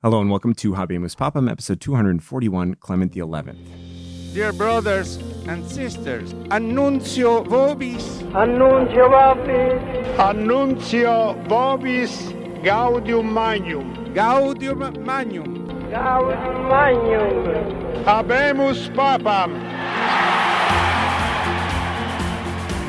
Hello and welcome to Habemus Papam, episode 241, Clement XI. Dear brothers and sisters, annuntio vobis, Annuntio vobis, Annuntio vobis gaudium magnum. gaudium magnum. gaudium magnum. Habemus papam.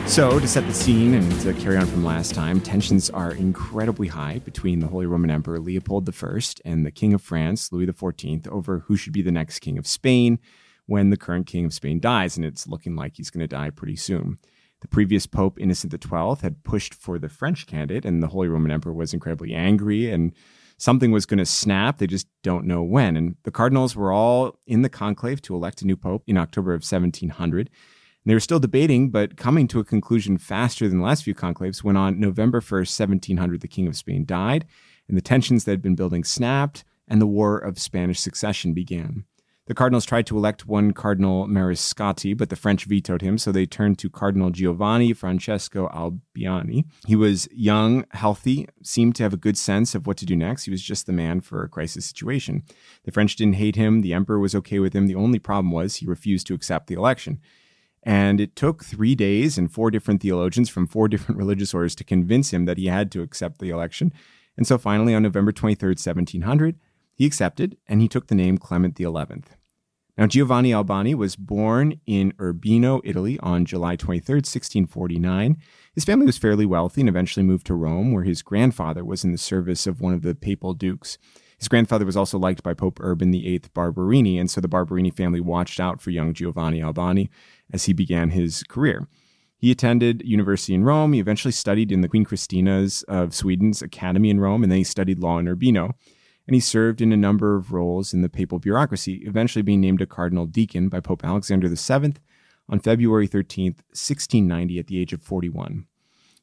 So, to set the scene and to carry on from last time, tensions are incredibly high between the Holy Roman Emperor Leopold I and the King of France, Louis XIV, over who should be the next King of Spain when the current King of Spain dies, and it's looking like he's going to die pretty soon. The previous Pope, Innocent XII, had pushed for the French candidate, and the Holy Roman Emperor was incredibly angry, and something was going to snap. They just don't know when. And the cardinals were all in the conclave to elect a new Pope in October of 1700. They were still debating, but coming to a conclusion faster than the last few conclaves when on November 1st, 1700, the King of Spain died, and the tensions that had been building snapped, and the War of Spanish Succession began. The cardinals tried to elect one Cardinal Mariscotti, but the French vetoed him, so they turned to Cardinal Giovanni Francesco Albani. He was young, healthy, seemed to have a good sense of what to do next. He was just the man for a crisis situation. The French didn't hate him, the emperor was okay with him. The only problem was he refused to accept the election. And it took three days and four different theologians from four different religious orders to convince him that he had to accept the election. And so finally, on November 23rd, 1700, he accepted and he took the name Clement XI. Now, Giovanni Albani was born in Urbino, Italy on July 23rd, 1649. His family was fairly wealthy and eventually moved to Rome, where his grandfather was in the service of one of the papal dukes. His grandfather was also liked by Pope Urban VIII Barberini, and so the Barberini family watched out for young Giovanni Albani as he began his career. He attended university in Rome. He eventually studied in the Queen Christina's of Sweden's academy in Rome, and then he studied law in Urbino. And he served in a number of roles in the papal bureaucracy, eventually being named a cardinal deacon by Pope Alexander VII on February 13, 1690, at the age of 41.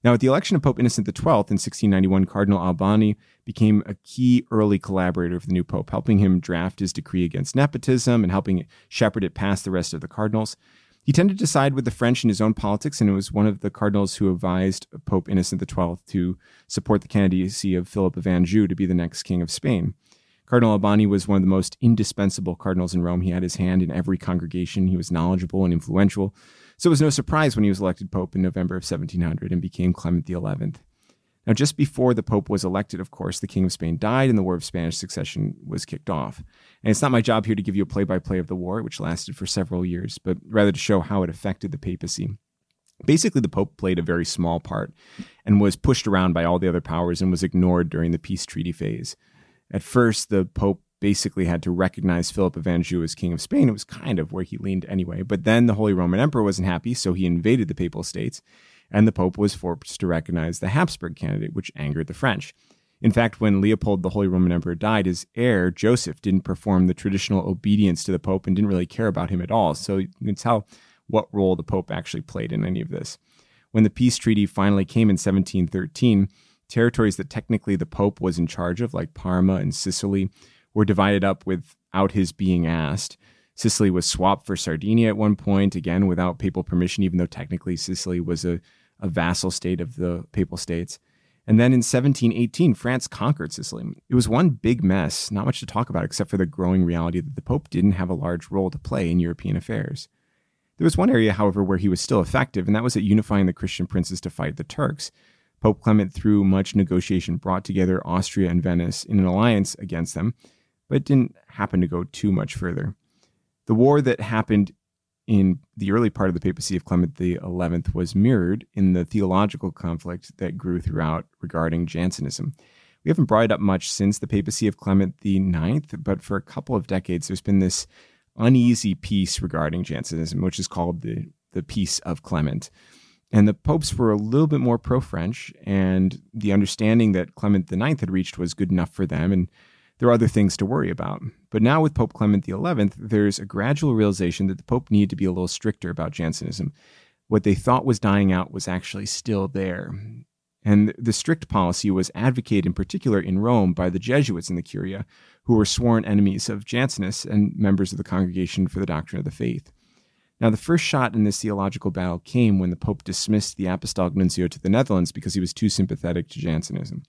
Now, at the election of Pope Innocent XII in 1691, Cardinal Albani became a key early collaborator of the new pope, helping him draft his decree against nepotism and helping shepherd it past the rest of the cardinals. He tended to side with the French in his own politics, and it was one of the cardinals who advised Pope Innocent XII to support the candidacy of Philip of Anjou to be the next king of Spain. Cardinal Albani was one of the most indispensable cardinals in Rome. He had his hand in every congregation. He was knowledgeable and influential. So it was no surprise when he was elected pope in November of 1700 and became Clement XI. Now, just before the Pope was elected, of course, the King of Spain died and the War of Spanish Succession was kicked off. And it's not my job here to give you a play by play of the war, which lasted for several years, but rather to show how it affected the papacy. Basically, the Pope played a very small part and was pushed around by all the other powers and was ignored during the peace treaty phase. At first, the Pope basically had to recognize Philip of Anjou as King of Spain. It was kind of where he leaned anyway. But then the Holy Roman Emperor wasn't happy, so he invaded the Papal States and the Pope was forced to recognize the Habsburg candidate, which angered the French. In fact, when Leopold, the Holy Roman Emperor, died, his heir, Joseph, didn't perform the traditional obedience to the Pope and didn't really care about him at all. So you can tell what role the Pope actually played in any of this. When the peace treaty finally came in 1713, territories that technically the Pope was in charge of, like Parma and Sicily, were divided up without his being asked. Sicily was swapped for Sardinia at one point, again without papal permission, even though technically Sicily was a, a vassal state of the papal states. And then in 1718, France conquered Sicily. It was one big mess, not much to talk about except for the growing reality that the Pope didn't have a large role to play in European affairs. There was one area, however, where he was still effective, and that was at unifying the Christian princes to fight the Turks. Pope Clement, through much negotiation, brought together Austria and Venice in an alliance against them, but it didn't happen to go too much further. The war that happened in the early part of the papacy of Clement XI was mirrored in the theological conflict that grew throughout regarding Jansenism. We haven't brought it up much since the papacy of Clement IX, but for a couple of decades, there's been this uneasy peace regarding Jansenism, which is called the, the Peace of Clement. And the popes were a little bit more pro French, and the understanding that Clement IX had reached was good enough for them. And there are other things to worry about. But now with Pope Clement XI, there's a gradual realization that the Pope needed to be a little stricter about Jansenism. What they thought was dying out was actually still there. And the strict policy was advocated in particular in Rome by the Jesuits in the Curia, who were sworn enemies of Jansenists and members of the Congregation for the Doctrine of the Faith. Now, the first shot in this theological battle came when the Pope dismissed the Apostolic Nuncio to the Netherlands because he was too sympathetic to Jansenism.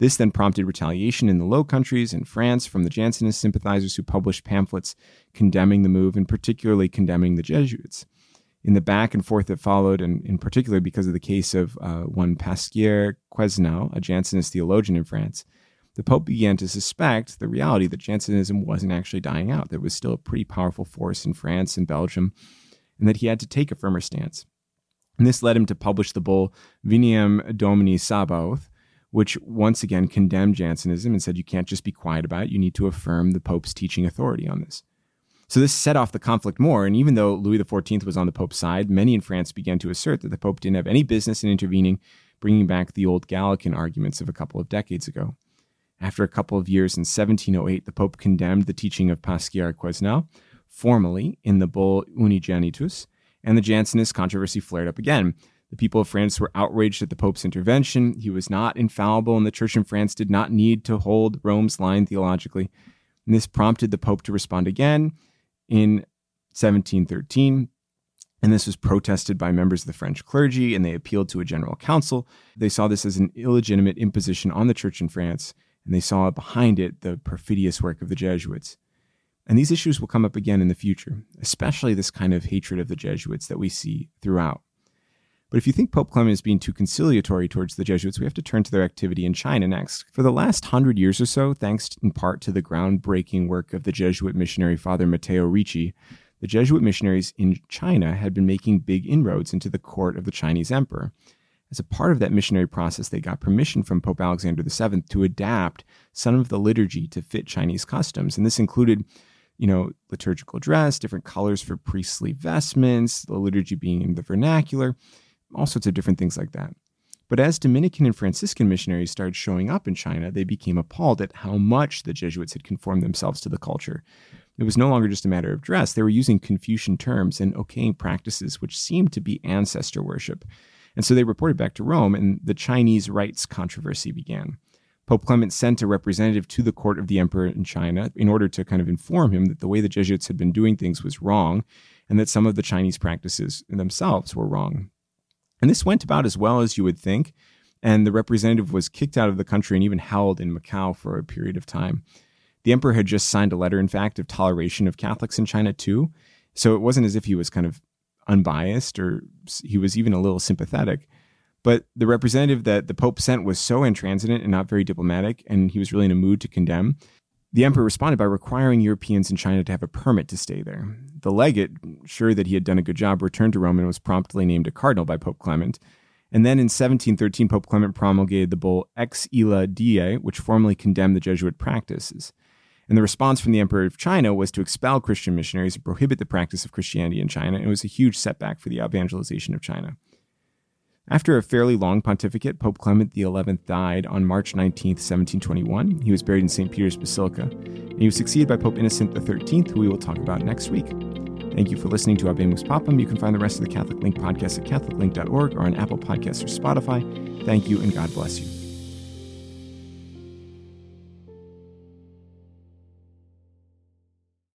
This then prompted retaliation in the Low Countries and France from the Jansenist sympathizers who published pamphlets condemning the move and particularly condemning the Jesuits. In the back and forth that followed, and in particular because of the case of uh, one Pasquier Quesnel, a Jansenist theologian in France, the Pope began to suspect the reality that Jansenism wasn't actually dying out. There was still a pretty powerful force in France and Belgium, and that he had to take a firmer stance. And this led him to publish the bull Vineam Domini Sabaoth, which once again condemned Jansenism and said you can't just be quiet about it, you need to affirm the Pope's teaching authority on this. So this set off the conflict more, and even though Louis XIV was on the Pope's side, many in France began to assert that the Pope didn't have any business in intervening, bringing back the old Gallican arguments of a couple of decades ago. After a couple of years in 1708, the Pope condemned the teaching of Pasquier Quesnel formally in the bull Unigenitus, and the Jansenist controversy flared up again. The people of France were outraged at the Pope's intervention. He was not infallible, and the Church in France did not need to hold Rome's line theologically. And this prompted the Pope to respond again in 1713. And this was protested by members of the French clergy, and they appealed to a general council. They saw this as an illegitimate imposition on the Church in France, and they saw behind it the perfidious work of the Jesuits. And these issues will come up again in the future, especially this kind of hatred of the Jesuits that we see throughout. But if you think Pope Clement is being too conciliatory towards the Jesuits, we have to turn to their activity in China next. For the last hundred years or so, thanks in part to the groundbreaking work of the Jesuit missionary Father Matteo Ricci, the Jesuit missionaries in China had been making big inroads into the court of the Chinese emperor. As a part of that missionary process, they got permission from Pope Alexander VII to adapt some of the liturgy to fit Chinese customs. And this included you know, liturgical dress, different colors for priestly vestments, the liturgy being in the vernacular, all sorts of different things like that. But as Dominican and Franciscan missionaries started showing up in China, they became appalled at how much the Jesuits had conformed themselves to the culture. It was no longer just a matter of dress. They were using Confucian terms and okaying practices which seemed to be ancestor worship. And so they reported back to Rome, and the Chinese rites controversy began. Pope Clement sent a representative to the court of the emperor in China in order to kind of inform him that the way the Jesuits had been doing things was wrong and that some of the Chinese practices themselves were wrong. And this went about as well as you would think. And the representative was kicked out of the country and even held in Macau for a period of time. The emperor had just signed a letter, in fact, of toleration of Catholics in China too. So it wasn't as if he was kind of unbiased or he was even a little sympathetic. But the representative that the Pope sent was so intransigent and not very diplomatic, and he was really in a mood to condemn. The emperor responded by requiring Europeans in China to have a permit to stay there. The legate, sure that he had done a good job, returned to Rome and was promptly named a cardinal by Pope Clement. And then in 1713, Pope Clement promulgated the bull Ex Illa Die, which formally condemned the Jesuit practices. And the response from the Emperor of China was to expel Christian missionaries and prohibit the practice of Christianity in China. It was a huge setback for the evangelization of China. After a fairly long pontificate, Pope Clement XI died on March 19, 1721. He was buried in St. Peter's Basilica, and he was succeeded by Pope Innocent XIII, who we will talk about next week. Thank you for listening to Habemus Papam. You can find the rest of the Catholic Link podcast at catholiclink.org or on Apple Podcasts or Spotify. Thank you, and God bless you.